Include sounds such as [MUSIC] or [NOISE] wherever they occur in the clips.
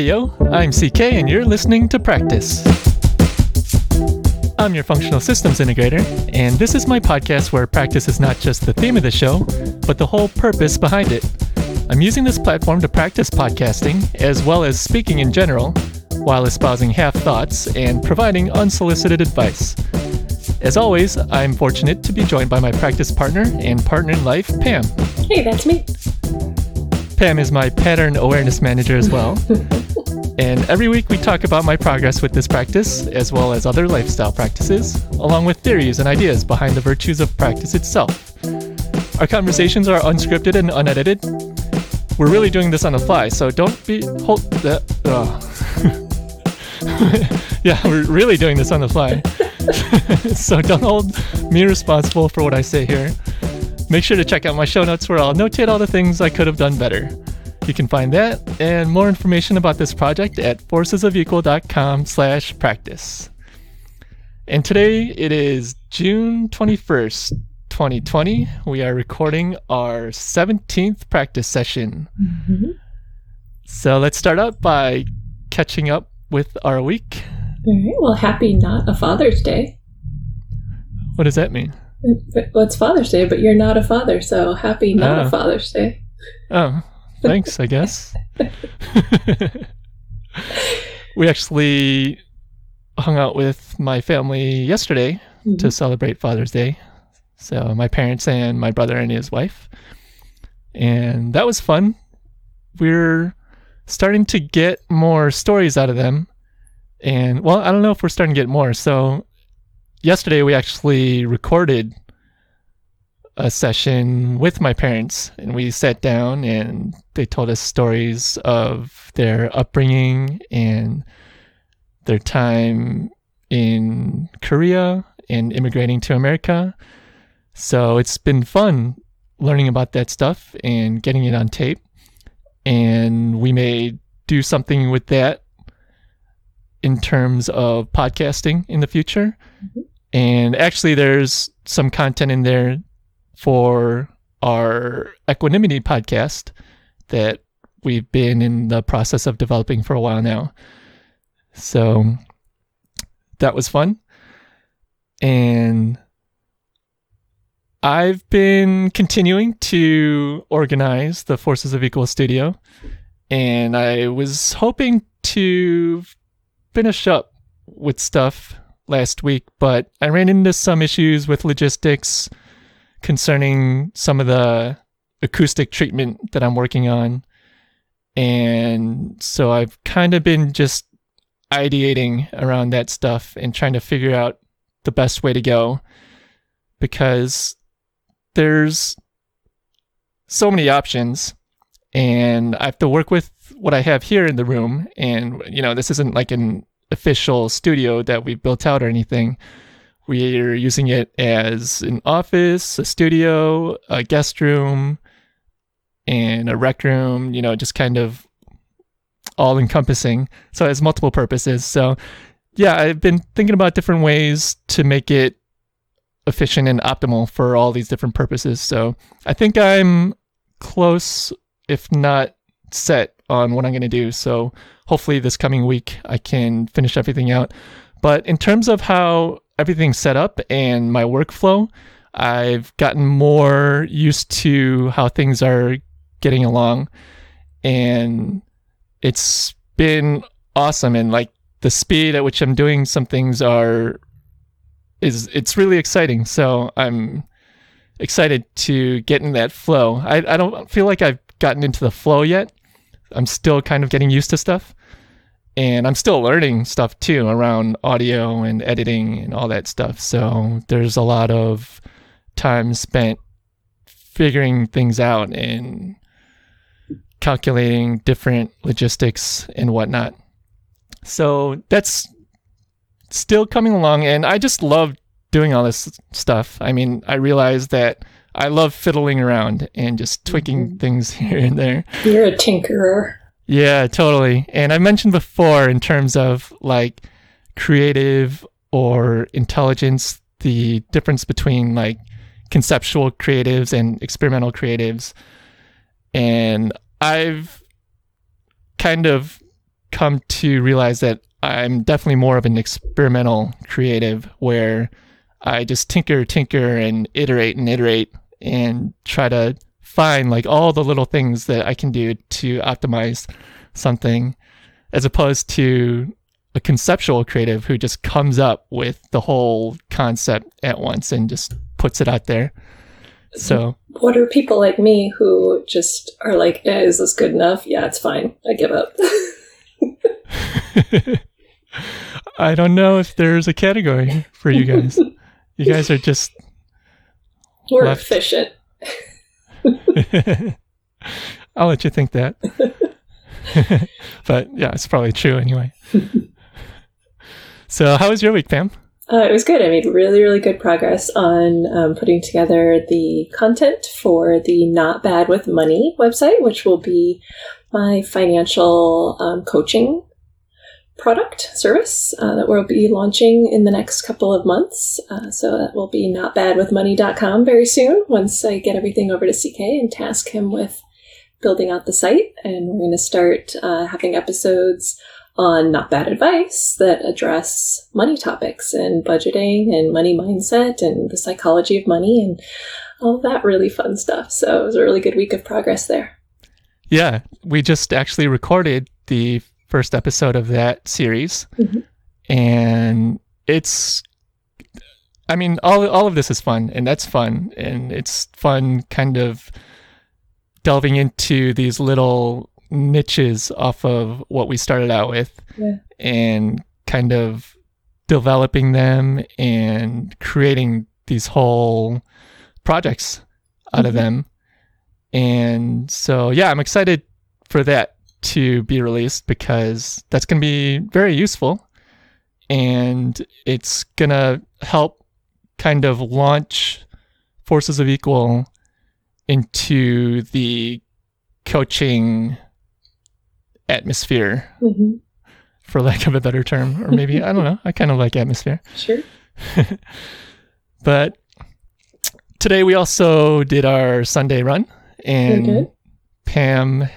Hey yo, I'm CK and you're listening to Practice. I'm your functional systems integrator, and this is my podcast where practice is not just the theme of the show, but the whole purpose behind it. I'm using this platform to practice podcasting, as well as speaking in general, while espousing half thoughts and providing unsolicited advice. As always, I'm fortunate to be joined by my practice partner and partner in life, Pam. Hey, that's me. Pam is my pattern awareness manager as well. [LAUGHS] and every week we talk about my progress with this practice, as well as other lifestyle practices, along with theories and ideas behind the virtues of practice itself. Our conversations are unscripted and unedited. We're really doing this on the fly, so don't be hold that. [LAUGHS] yeah, we're really doing this on the fly. [LAUGHS] so don't hold me responsible for what I say here. Make sure to check out my show notes where I'll notate all the things I could have done better. You can find that and more information about this project at forcesofequal.com slash practice. And today it is June 21st, 2020. We are recording our 17th practice session. Mm-hmm. So let's start out by catching up with our week. All right. Well, happy not a Father's Day. What does that mean? Well, it's Father's Day, but you're not a father, so happy not oh. a Father's Day. Oh, thanks, I guess. [LAUGHS] we actually hung out with my family yesterday mm-hmm. to celebrate Father's Day. So, my parents and my brother and his wife. And that was fun. We're starting to get more stories out of them. And, well, I don't know if we're starting to get more. So, yesterday we actually recorded a session with my parents and we sat down and they told us stories of their upbringing and their time in Korea and immigrating to America. So it's been fun learning about that stuff and getting it on tape. And we may do something with that in terms of podcasting in the future. Mm-hmm. And actually, there's some content in there for our equanimity podcast that we've been in the process of developing for a while now. So that was fun. And I've been continuing to organize the Forces of Equal Studio. And I was hoping to finish up with stuff last week, but I ran into some issues with logistics concerning some of the acoustic treatment that I'm working on. And so I've kind of been just ideating around that stuff and trying to figure out the best way to go because there's so many options and I have to work with what I have here in the room. And, you know, this isn't like an official studio that we've built out or anything. We're using it as an office, a studio, a guest room, and a rec room, you know, just kind of all encompassing. So it has multiple purposes. So, yeah, I've been thinking about different ways to make it efficient and optimal for all these different purposes. So I think I'm close, if not set, on what I'm going to do. So hopefully this coming week I can finish everything out. But in terms of how everything's set up and my workflow, I've gotten more used to how things are getting along. And it's been awesome. And like the speed at which I'm doing some things are is it's really exciting. So I'm excited to get in that flow. I, I don't feel like I've gotten into the flow yet. I'm still kind of getting used to stuff and I'm still learning stuff too around audio and editing and all that stuff. So there's a lot of time spent figuring things out and calculating different logistics and whatnot. So that's still coming along, and I just love doing all this stuff. I mean, I realize that I love fiddling around and just tweaking mm-hmm. things [LAUGHS] here and there. You're a tinkerer. Yeah, totally. And I mentioned before in terms of like creative or intelligence, the difference between like conceptual creatives and experimental creatives. And I've kind of come to realize that I'm definitely more of an experimental creative where I just tinker, tinker, and iterate and iterate and try to find like all the little things that I can do to optimize something as opposed to a conceptual creative who just comes up with the whole concept at once and just puts it out there. So, what are people like me who just are like, eh, is this good enough? Yeah, it's fine. I give up. [LAUGHS] I don't know if there's a category for you guys. you guys are just. We're left. efficient. [LAUGHS] I'll let you think that. [LAUGHS] but yeah, it's probably true anyway. so, how was your week, Pam? Uh, it was good. I made really, really good progress on um, putting together the content for the Not Bad with Money website, which will be my financial um, coaching product service uh, that we'll be launching in the next couple of months. Uh, so that will be notbadwithmoney.com very soon once I get everything over to CK and task him with building out the site. And we're going to start uh, having episodes on not bad advice that address money topics and budgeting and money mindset and the psychology of money and all that really fun stuff. So it was a really good week of progress there. Yeah, we just actually recorded the first episode of that series, mm-hmm. and it's. I mean, all all of this is fun, and that's fun, and it's fun, kind of delving into these little niches off of what we started out with, yeah. and kind of developing them and creating these whole projects out mm-hmm. of them. And so, yeah, I'm excited for that to be released because that's going to be very useful and it's going to help kind of launch Forces of Equal into the coaching atmosphere, mm-hmm. for lack of a better term. Or maybe, I don't know, I kind of like atmosphere. [LAUGHS] [LAUGHS] Sure. but today we also did our Sunday run and Pam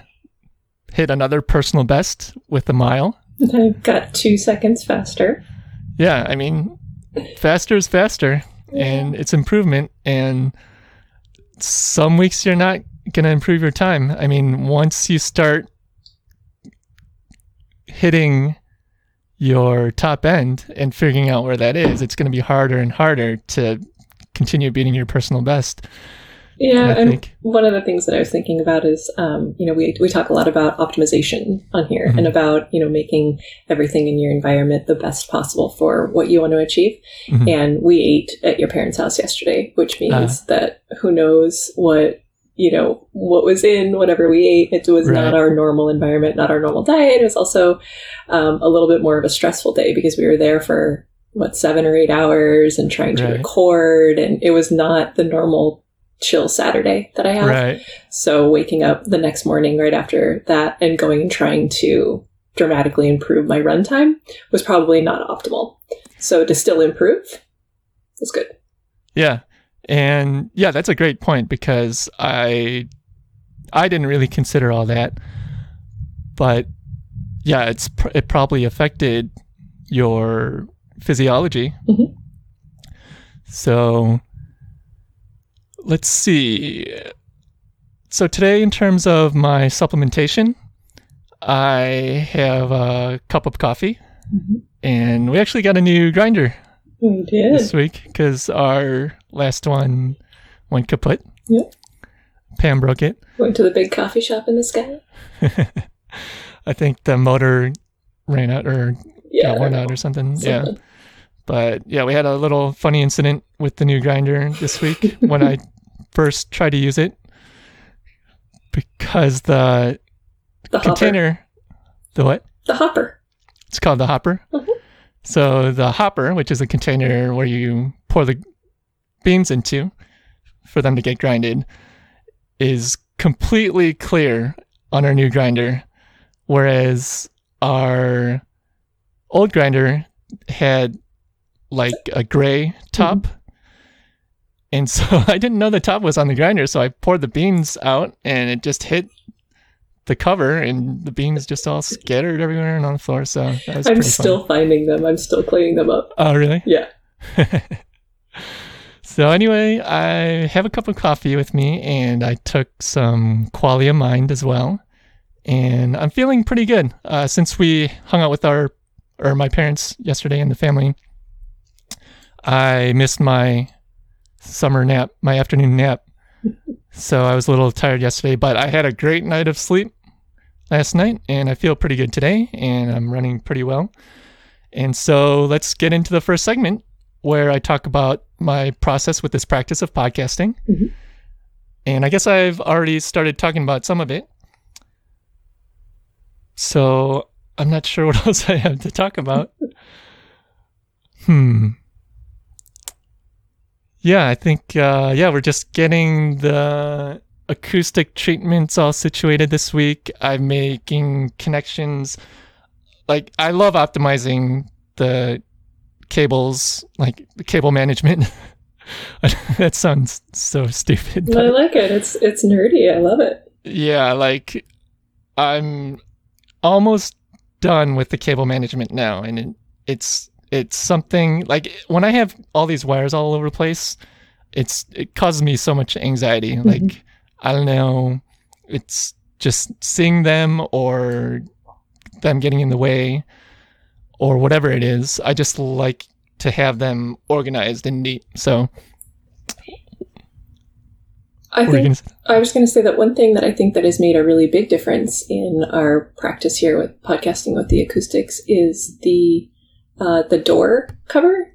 hit another personal best with a mile. I've got two seconds faster. Yeah, I mean, faster is faster, and it's improvement. And some weeks you're not going to improve your time. I mean, once you start hitting your top end and figuring out where that is, it's going to be harder and harder to continue beating your personal best. Yeah, and think. one of the things that I was thinking about is, um, you know, we we talk a lot about optimization on here mm-hmm. and about you know making everything in your environment the best possible for what you want to achieve. Mm-hmm. And we ate at your parents' house yesterday, which means uh, that who knows what you know what was in whatever we ate. It was right. not our normal environment, not our normal diet. It was also um, a little bit more of a stressful day because we were there for what seven or eight hours and trying to right. record, and it was not the normal chill Saturday that I have. Right. So waking up the next morning right after that and going and trying to dramatically improve my runtime was probably not optimal. So to still improve was good. Yeah. And yeah, that's a great point because I I didn't really consider all that. But yeah, it's it probably affected your physiology. Mm-hmm. So let's see. So today, in terms of my supplementation, I have a cup of coffee, mm-hmm. and we actually got a new grinder we did. this week because our last one went kaput. Yep. Pam broke it. Went to the big coffee shop in the sky. [LAUGHS] I think the motor ran out or yeah, got worn out or something. something. Yeah. But yeah, we had a little funny incident with the new grinder this week [LAUGHS] when I first try to use it because the, the container, hopper. the what? The hopper. It's called the hopper. Mm-hmm. So the hopper, which is a container where you pour the beans into for them to get grinded, is completely clear on our new grinder, whereas our old grinder had like a gray top. Mm-hmm. And so [LAUGHS] I didn't know the top was on the grinder, so I poured the beans out and it just hit the cover, and the beans just all scattered everywhere and on the floor. So I'm still fun. finding them. I'm still cleaning them up. Oh, really? Yeah. [LAUGHS] so anyway, I have a cup of coffee with me, and I took some Qualia Mind as well, and I'm feeling pretty good. Uh, since we hung out with our or my parents yesterday and the family, I missed my summer nap, my afternoon nap. so I was a little tired yesterday, but I had a great night of sleep last night and I feel pretty good today and I'm running pretty well. And so let's get into the first segment where I talk about my process with this practice of podcasting. Mm-hmm. And I guess I've already started talking about some of it. So I'm not sure [LAUGHS] what else I have to talk about. hmm. Yeah, I think uh, yeah, we're just getting the acoustic treatments all situated this week. I'm making connections. Like I love optimizing the cables, like the cable management. [LAUGHS] that sounds so stupid. I like it. It's it's nerdy. I love it. Yeah, like I'm almost done with the cable management now, and it, it's it's something like when I have all these wires all over the place, it's it causes me so much anxiety. Mm-hmm. Like I don't know, it's just seeing them or them getting in the way or whatever it is. I just like to have them organized and neat. So I think I was going to say that one thing that I think that has made a really big difference in our practice here with podcasting with the acoustics is the uh, the door cover.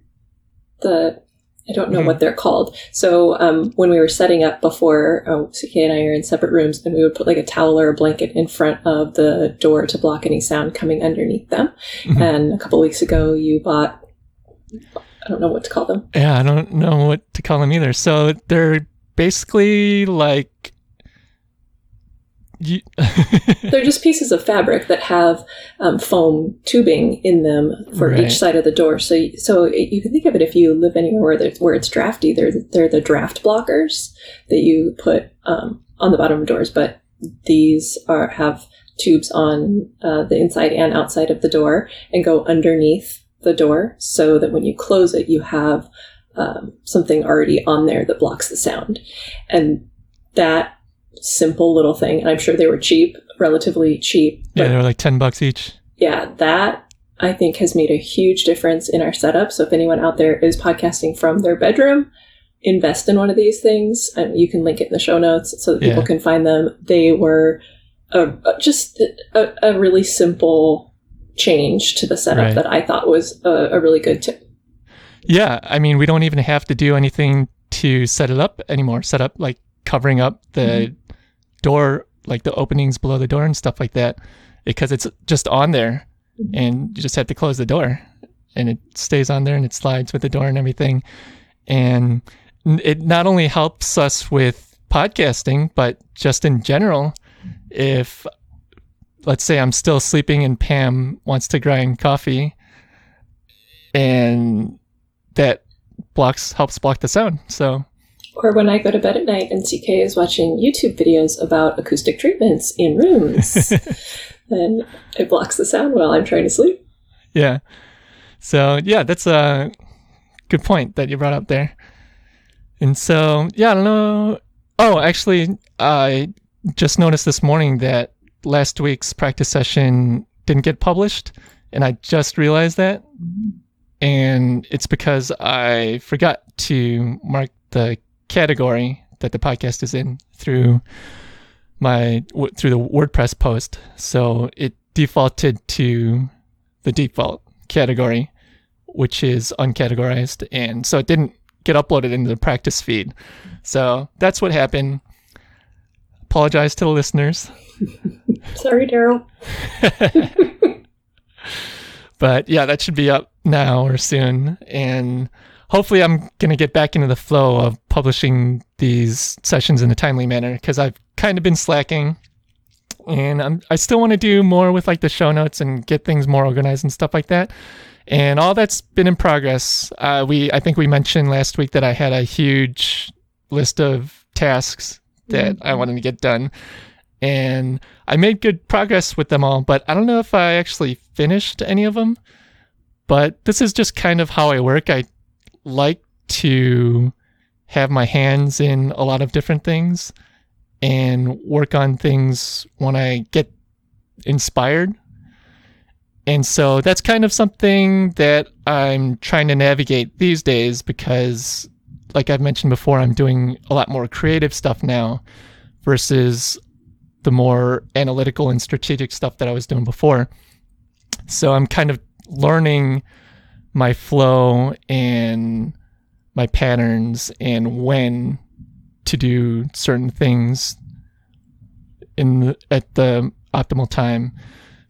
The I don't know mm-hmm. what they're called. So um, when we were setting up before, oh, CK and I are in separate rooms, and we would put like a towel or a blanket in front of the door to block any sound coming underneath them. Mm-hmm. And a couple weeks ago, you bought. I don't know what to call them. Yeah, I don't know what to call them either. So they're basically like you [LAUGHS] They're just pieces of fabric that have um, foam tubing in them for right. each side of the door. So, so you can think of it if you live anywhere where, where it's drafty. They're they're the draft blockers that you put um, on the bottom of doors. But these are have tubes on uh, the inside and outside of the door and go underneath the door, so that when you close it, you have um, something already on there that blocks the sound, and that simple little thing. And I'm sure they were cheap, relatively cheap. Yeah, they were like 10 bucks each. Yeah, that I think has made a huge difference in our setup. So if anyone out there is podcasting from their bedroom, invest in one of these things. And you can link it in the show notes so that people can find them. They were a, just a, a, really simple change to the setup right. that I thought was a, a really good tip. Yeah, I mean, we don't even have to do anything to set it up anymore. Set up like covering up the mm-hmm door, like the openings below the door and stuff like that, because it's just on there mm-hmm. and you just have to close the door and it stays on there and it slides with the door and everything. And it not only helps us with podcasting, but just in general, if let's say I'm still sleeping and Pam wants to grind coffee and that blocks helps block the sound. So or when I go to bed at night and CK is watching YouTube videos about acoustic treatments in rooms, [LAUGHS] then it blocks the sound while I'm trying to sleep. Yeah. So, yeah, that's a good point that you brought up there. And so, yeah, I don't know. Oh, actually, I just noticed this morning that last week's practice session didn't get published. And I just realized that. And it's because I forgot to mark the category that the podcast is in through my w- through the WordPress post. So it defaulted to the default category, which is uncategorized, and so it didn't get uploaded into the practice feed. So that's what happened. Apologize to the listeners. [LAUGHS] Sorry, Daryl. [LAUGHS] but yeah, that should be up now or soon, and hopefully I'm going to get back into the flow of publishing these sessions in a timely manner because I've kind of been slacking and I'm, I still want to do more with like the show notes and get things more organized and stuff like that. And all that's been in progress. Uh, we, I think we mentioned last week that I had a huge list of tasks that mm-hmm. I wanted to get done. and I made good progress with them all, but I don't know if I actually finished any of them. But this is just kind of how I work. I like to have my hands in a lot of different things and work on things when I get inspired. And so that's kind of something that I'm trying to navigate these days because, like I've mentioned before, I'm doing a lot more creative stuff now versus the more analytical and strategic stuff that I was doing before. So I'm kind of learning my flow and my patterns and when to do certain things in the, at the optimal time.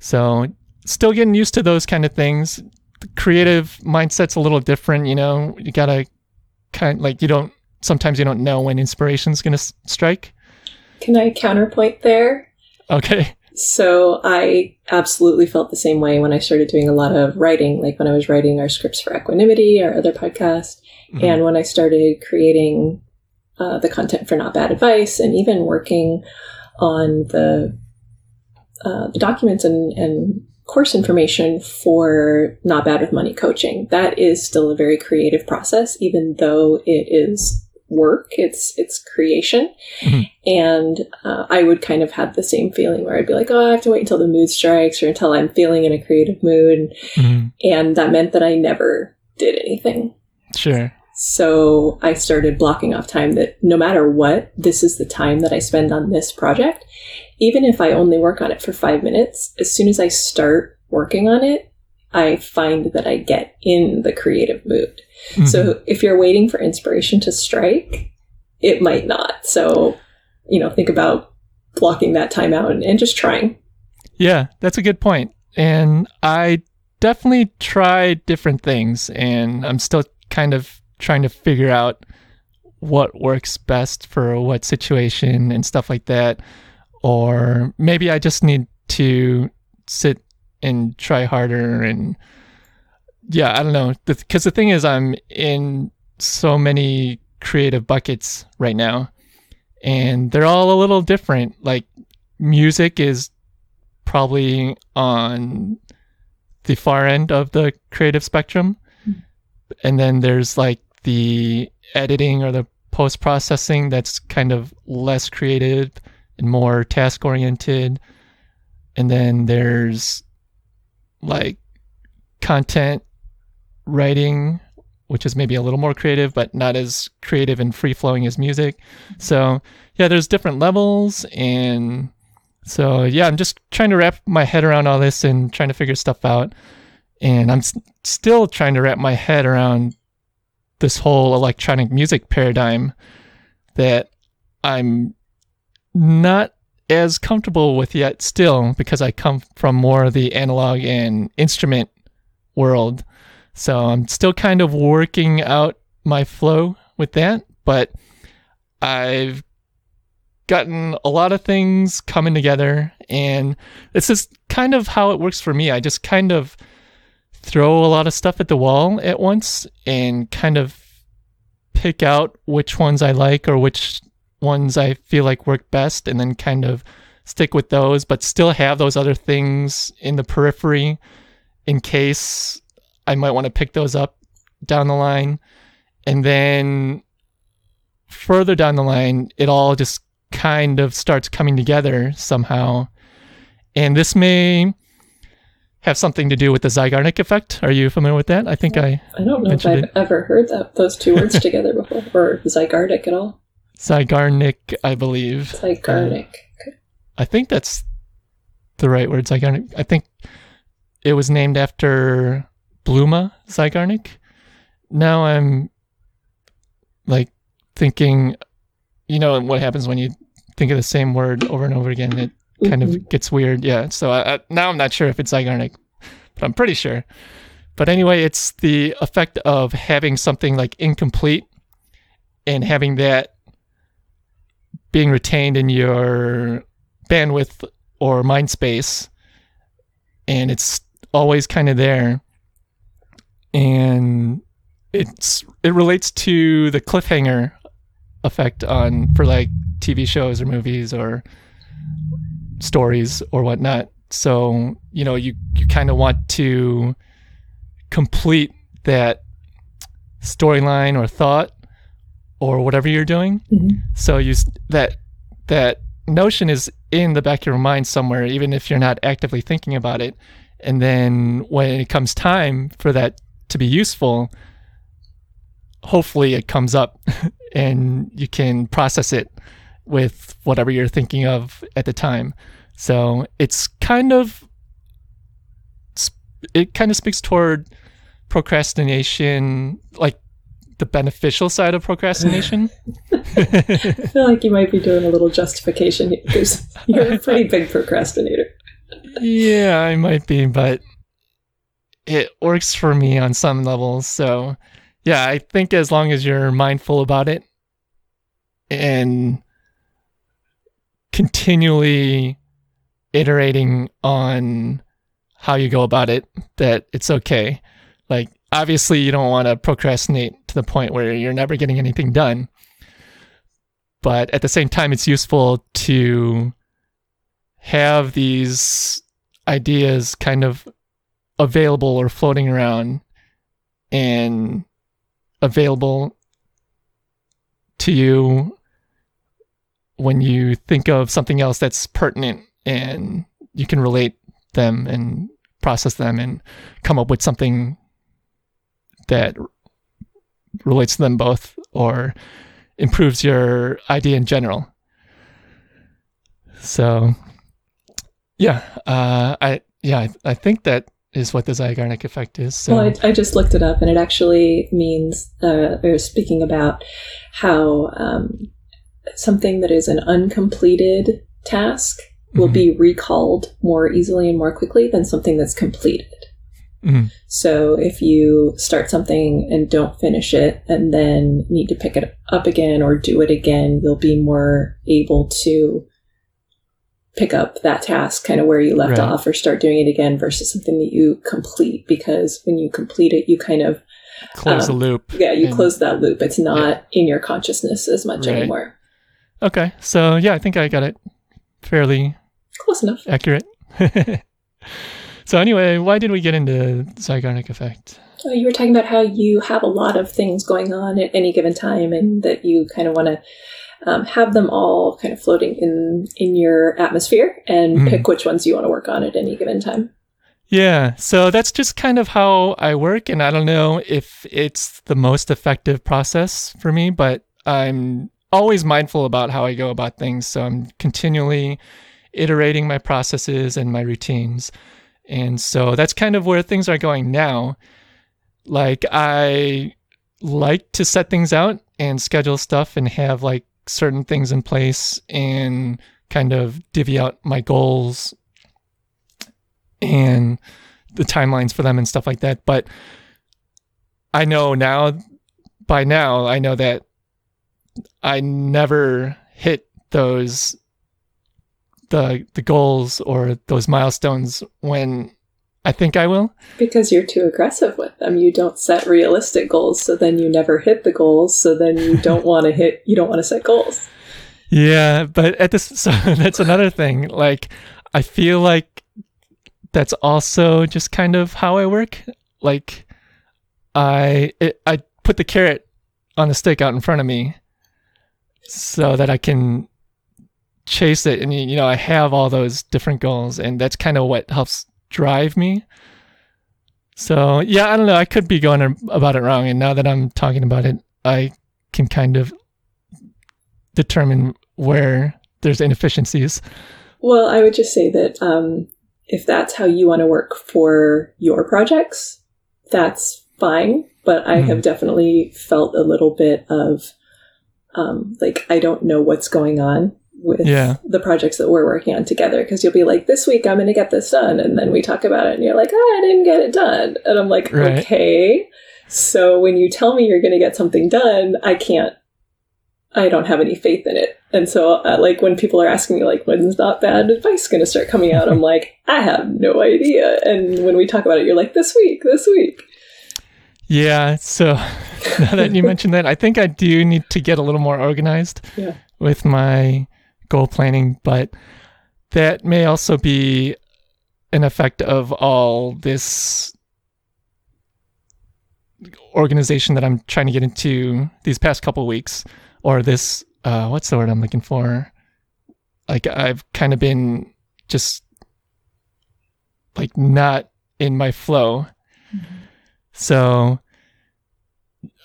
So still getting used to those kind of things. The creative mindset's a little different, you know. You gotta kind like you don't sometimes you don't know when inspiration's gonna s- strike. Can I counterpoint there? Okay. So I absolutely felt the same way when I started doing a lot of writing, like when I was writing our scripts for Equanimity, our other podcast, mm-hmm. and when I started creating uh, the content for Not Bad Advice, and even working on the uh, the documents and, and course information for Not Bad with Money coaching. That is still a very creative process, even though it is work. It's it's creation. Mm-hmm. and uh, i would kind of have the same feeling where i'd be like oh i have to wait until the mood strikes or until i'm feeling in a creative mood. Mm-hmm. and that meant that i never did anything. Sure. So i started blocking off time that no matter what this is the time that i spend on this project. Even if i only work on it for five minutes as soon as i start working on it i find that i get in the creative mood Mm-hmm. So if you're waiting for inspiration to strike, it might not. So, you know, think about blocking that time out and, and just trying. Yeah, that's a good point. And I definitely try different things and I'm still kind of trying to figure out what works best for what situation and stuff like that. Or maybe I just need to sit and try harder and yeah, I don't know. Because the, thing is, I'm in so many creative buckets right now, and they're all a little different. Like, music is probably on the far end of the creative spectrum. Mm-hmm. And then there's like the editing or the post processing that's kind of less creative and more task oriented. And then there's like content writing, which is maybe a little more creative, but not as creative and free flowing as music. So, yeah, there's different levels. And so, yeah, I'm just trying to wrap my head around all this and trying to figure stuff out. And I'm s- still trying to wrap my head around this whole electronic music paradigm that I'm not as comfortable with yet still because I come from more of the analog and instrument world. So I'm still kind of working out my flow with that, but I've gotten a lot of things coming together and this is kind of how it works for me. I just kind of throw a lot of stuff at the wall at once and kind of pick out which ones I like or which ones I feel like work best and then kind of stick with those, but still have those other things in the periphery in case I might want to pick those up down the line. And then further down the line, it all just kind of starts coming together somehow. And this may have something to do with the Zeigarnik effect. Are you familiar with that? I think I. I don't know if I've it. ever heard that those two words [LAUGHS] together before, or Zeigarnik at all. Zeigarnik, I believe. Zeigarnik. Uh, I think that's the right word. Zeigarnik. I think it was named after Bluma Zeigarnik. Now I'm like thinking, you know, what happens when you think of the same word over and over again? It kind mm-hmm. of gets weird. Yeah. So I, I, now I'm not sure if it's Zeigarnik, but I'm pretty sure. But anyway, it's the effect of having something like incomplete and having that being retained in your bandwidth or mind space. And it's always kind of there and it's it relates to the cliffhanger effect on for like TV shows or movies or stories or whatnot. So, you know, you, you kind of want to complete that storyline or thought or whatever you're doing. Mm-hmm. So you that that notion is in the back of your mind somewhere, even if you're not actively thinking about it. And then when it comes time for that to be useful, hopefully it comes up [LAUGHS] and you can process it with whatever you're thinking of at the time. So it's kind of it kind of speaks toward procrastination, like the beneficial side of procrastination. [LAUGHS] I feel like you might be doing a little justification here because [LAUGHS] you're a pretty big procrastinator. yeah, I might be, but it works for me on some levels. So, yeah, I think as long as you're mindful about it and continually iterating on how you go about it, that it's okay. Like, obviously, you don't want to procrastinate to the point where you're never getting anything done. But at the same time, it's useful to have these ideas kind of available or floating around and available to you when you think of something else that's pertinent and you can relate them and process them and come up with something that relates to them both or improves your idea in general. So, yeah, uh, I yeah, I, I, think that is what the Zeigarnik effect is. So. Well, I, I just looked it up, and it actually means uh, they're speaking about how um, something that is an uncompleted task will mm-hmm. be recalled more easily and more quickly than something that's completed. Mm-hmm. So if you start something and don't finish it and then need to pick it up again or do it again, you'll be more able to pick up that task kind of where you left right. off or start doing it again versus something that you complete because when you complete it, you kind of close um, the loop. Yeah, you and, close that loop. It's not yeah. in your consciousness as much right. anymore. Okay. So yeah, I think I got it fairly close enough. Accurate. [LAUGHS] So anyway, why did we get into Zeigarnik effect? Oh, you were talking about how you have a lot of things going on at any given time, and that you kind of want to um, have them all kind of floating in in your atmosphere, and mm. pick which ones you want to work on at any given time. Yeah, so that's just kind of how I work, and I don't know if it's the most effective process for me, but I'm always mindful about how I go about things. So I'm continually iterating my processes and my routines. And so that's kind of where things are going now. Like I like to set things out and schedule stuff and have like certain things in place and kind of divvy out my goals and the timelines for them and stuff like that. But I know now, by now, I know that I never hit those the the goals or those milestones when I think I will. Because you're too aggressive with them. You don't set realistic goals, so then you never hit the goals. So then you [LAUGHS] don't want to hit. You don't want to set goals. Yeah, but at this, [LAUGHS] so that's another thing. Like, I feel like that's also just kind of how I work. Like, I it, I put the carrot on the stick out in front of me, so that I can chase it and you know i have all those different goals and that's kind of what helps drive me. So yeah i don't know i could be going about it wrong and now that i'm talking about it i can kind of determine where there's inefficiencies. Well i would just say that um, if that's how you want to work for your projects that's fine but i mm-hmm. have definitely felt a little bit of um, like i don't know what's going on with yeah. the projects that we're working on together because you'll be like this week i'm going to get this done and then we talk about it and you're like oh i didn't get it done and i'm like right. okay so when you tell me you're going to get something done i can't i don't have any faith in it and so uh, like when people are asking me like when's that bad advice going to start coming out i'm like [LAUGHS] i have no idea and when we talk about it you're like this week this week yeah so [LAUGHS] now that you mentioned that i think i do need to get a little more organized yeah. with my goal planning, but that may also be an effect of all this organization that I'm trying to get into these past couple weeks, or this uh, what's the word I'm looking for? Like I've kind of been just like not in my flow. Mm-hmm. So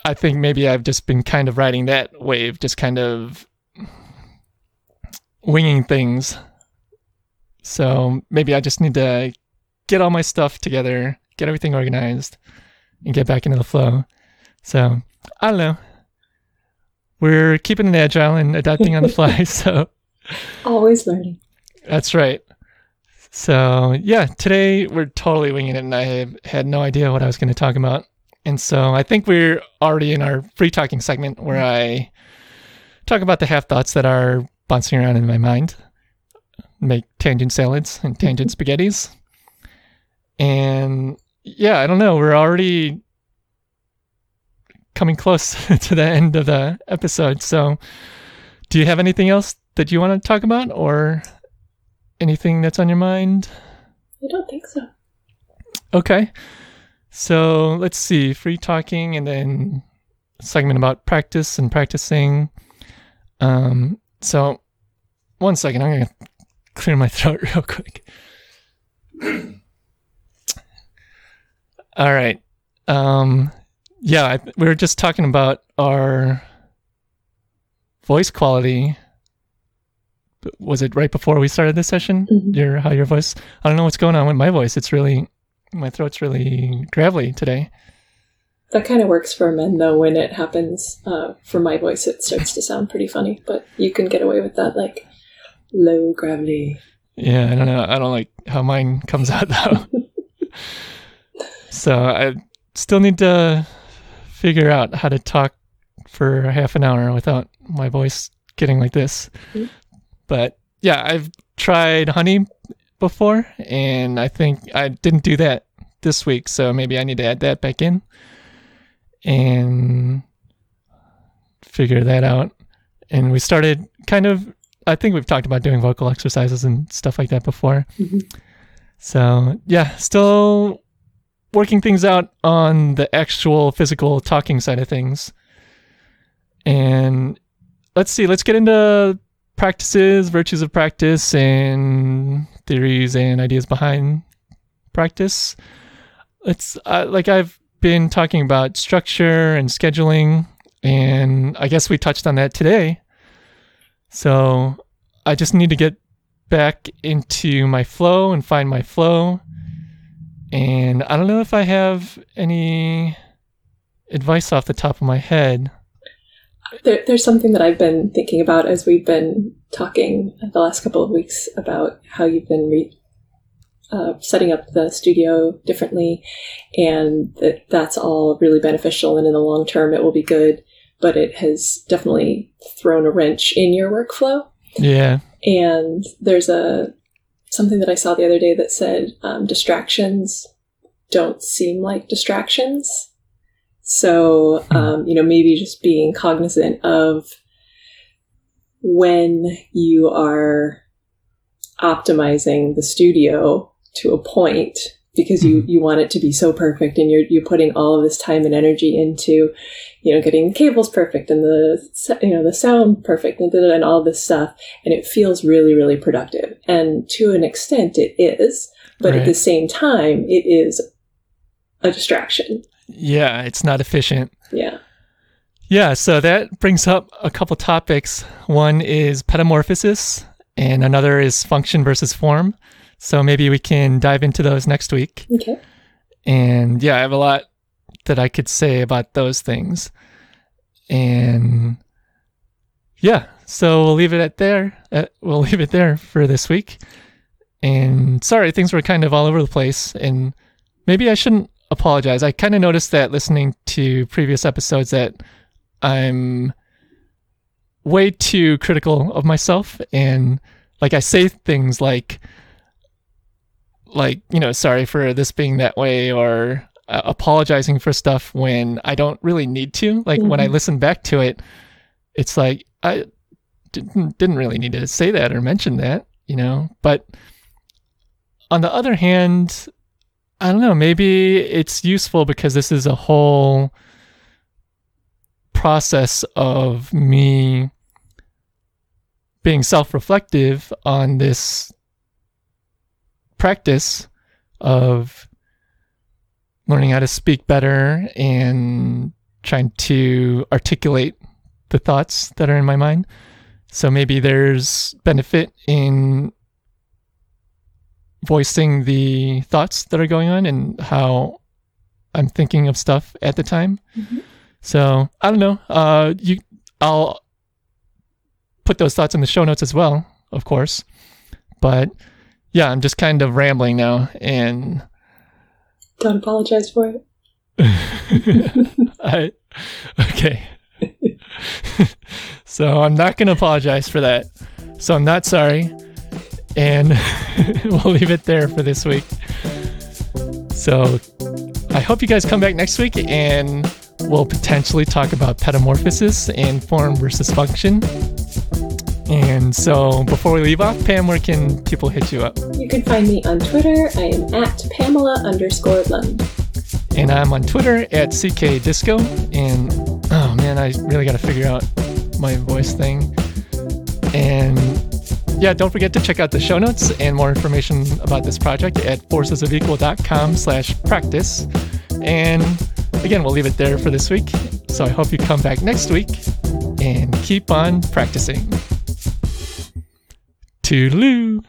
I think maybe I've just been kind of riding that wave, just kind of winging things. So maybe I just need to get all my stuff together, get everything organized, and get back into the flow. So I don't know. We're keeping it agile and adapting on the fly. [LAUGHS] So always learning. That's right. So yeah, today we're totally winging it, and I had no idea what I was going to talk about. And so I think we're already in our free talking segment where I talk about the half thoughts that are bouncing around in my mind, make tangent salads and tangent [LAUGHS] spaghettis. And yeah, I don't know. We're already coming close [LAUGHS] to the end of the episode. So, do you have anything else that you want to talk about or anything that's on your mind? I don't think so. Okay. So, let's see. Free talking and then segment about practice and practicing. Um, so, one second. I'm going to clear my throat [LAUGHS] real quick. All right. Um, yeah, we were just talking about our voice quality. Was it right before we started this session? Mm-hmm. Your how your voice? I don't know what's going on with my voice. It's really my throat's really gravelly today. That kind of works for men, though. When it happens uh, for my voice, it starts to sound pretty funny. But you can get away with that, like low gravelly. Yeah, I don't know. I don't like how mine [LAUGHS] comes out though. so I still need to figure out how to talk for half an hour without my voice getting like this. Mm-hmm. But yeah, I've tried honey before, and I think I didn't do that this week, so maybe I need to add that back in and figure that out. And we started kind of, I think we've talked about doing vocal exercises and stuff like that before. Mm-hmm. So yeah, still working things out on the actual physical talking side of things. And let's see, let's get into practices, virtues of practice, and theories and ideas behind practice. It's uh, like I've been talking about structure and scheduling, and I guess we touched on that today. So I just need to get back into my flow and find my flow and I don't know if I have any advice off the top of my head. There, there's something that I've been thinking about as we've been talking the last couple of weeks about how you've been re- uh, setting up the studio differently, and that that's all really beneficial. And in the long term, it will be good. But it has definitely thrown a wrench in your workflow. Yeah. And there's a something that I saw the other day that said um, distractions don't seem like distractions. So, hmm. um, you know, maybe just being cognizant of when you are optimizing the studio to a point because you, hmm. you want it to be so perfect and you're, you're putting all of this time and energy into, you know, getting the cables perfect and the, you know, the sound perfect and, and all this stuff. And it feels really, really productive. And to an extent it is, but right. at the same time, it is a distraction. Yeah, it's not efficient. Yeah. Yeah, so that brings up a couple topics. One is petamorphosis, and another is function versus form. So maybe we can dive into those next week. Okay. And yeah, I have a lot that I could say about those things. And yeah, so we'll leave it at there. Uh, we'll [LAUGHS] leave it there for this week. And sorry, things were kind of all over the place. And maybe I shouldn't apologize. I kind of noticed that listening to previous episodes that I'm way too critical of myself and like I say things like like, you know, sorry for this being that way or uh, apologizing for stuff when I don't really need to. Like mm-hmm. when I mm-hmm. listen back to it, it's like I didn't didn't really need to say that or mention that. you know. But on the other hand, I don't know, maybe it's useful because this is a whole process of me being self reflective on this practice of learning how to speak better and trying to articulate the thoughts that are in my mind. So maybe there's benefit in voicing the thoughts that are going on and how I'm thinking of stuff at the time. Mm-hmm. So I don't know. Uh, you, I'll put those thoughts in the show notes as well, of course. But yeah, I'm just kind of rambling now, and don't apologize for it. [LAUGHS] I okay. [LAUGHS] so I'm not going to apologize for that. So I'm not sorry, and [LAUGHS] we'll leave it there for this week. So I hope you guys come back next week and we'll potentially talk about pedomorphosis and form versus function. And so before we leave off, Pam, where can people hit you up? You can find me on Twitter. I am at Pamela underscore Lund. And I'm on Twitter at CKDisco. And oh man, I really got to figure out my voice thing. And yeah, don't forget to check out the show notes and more information about this project at forcesofequal.com slash practice. And again, we'll leave it there for this week. So I hope you come back next week and keep on practicing. Toodaloo!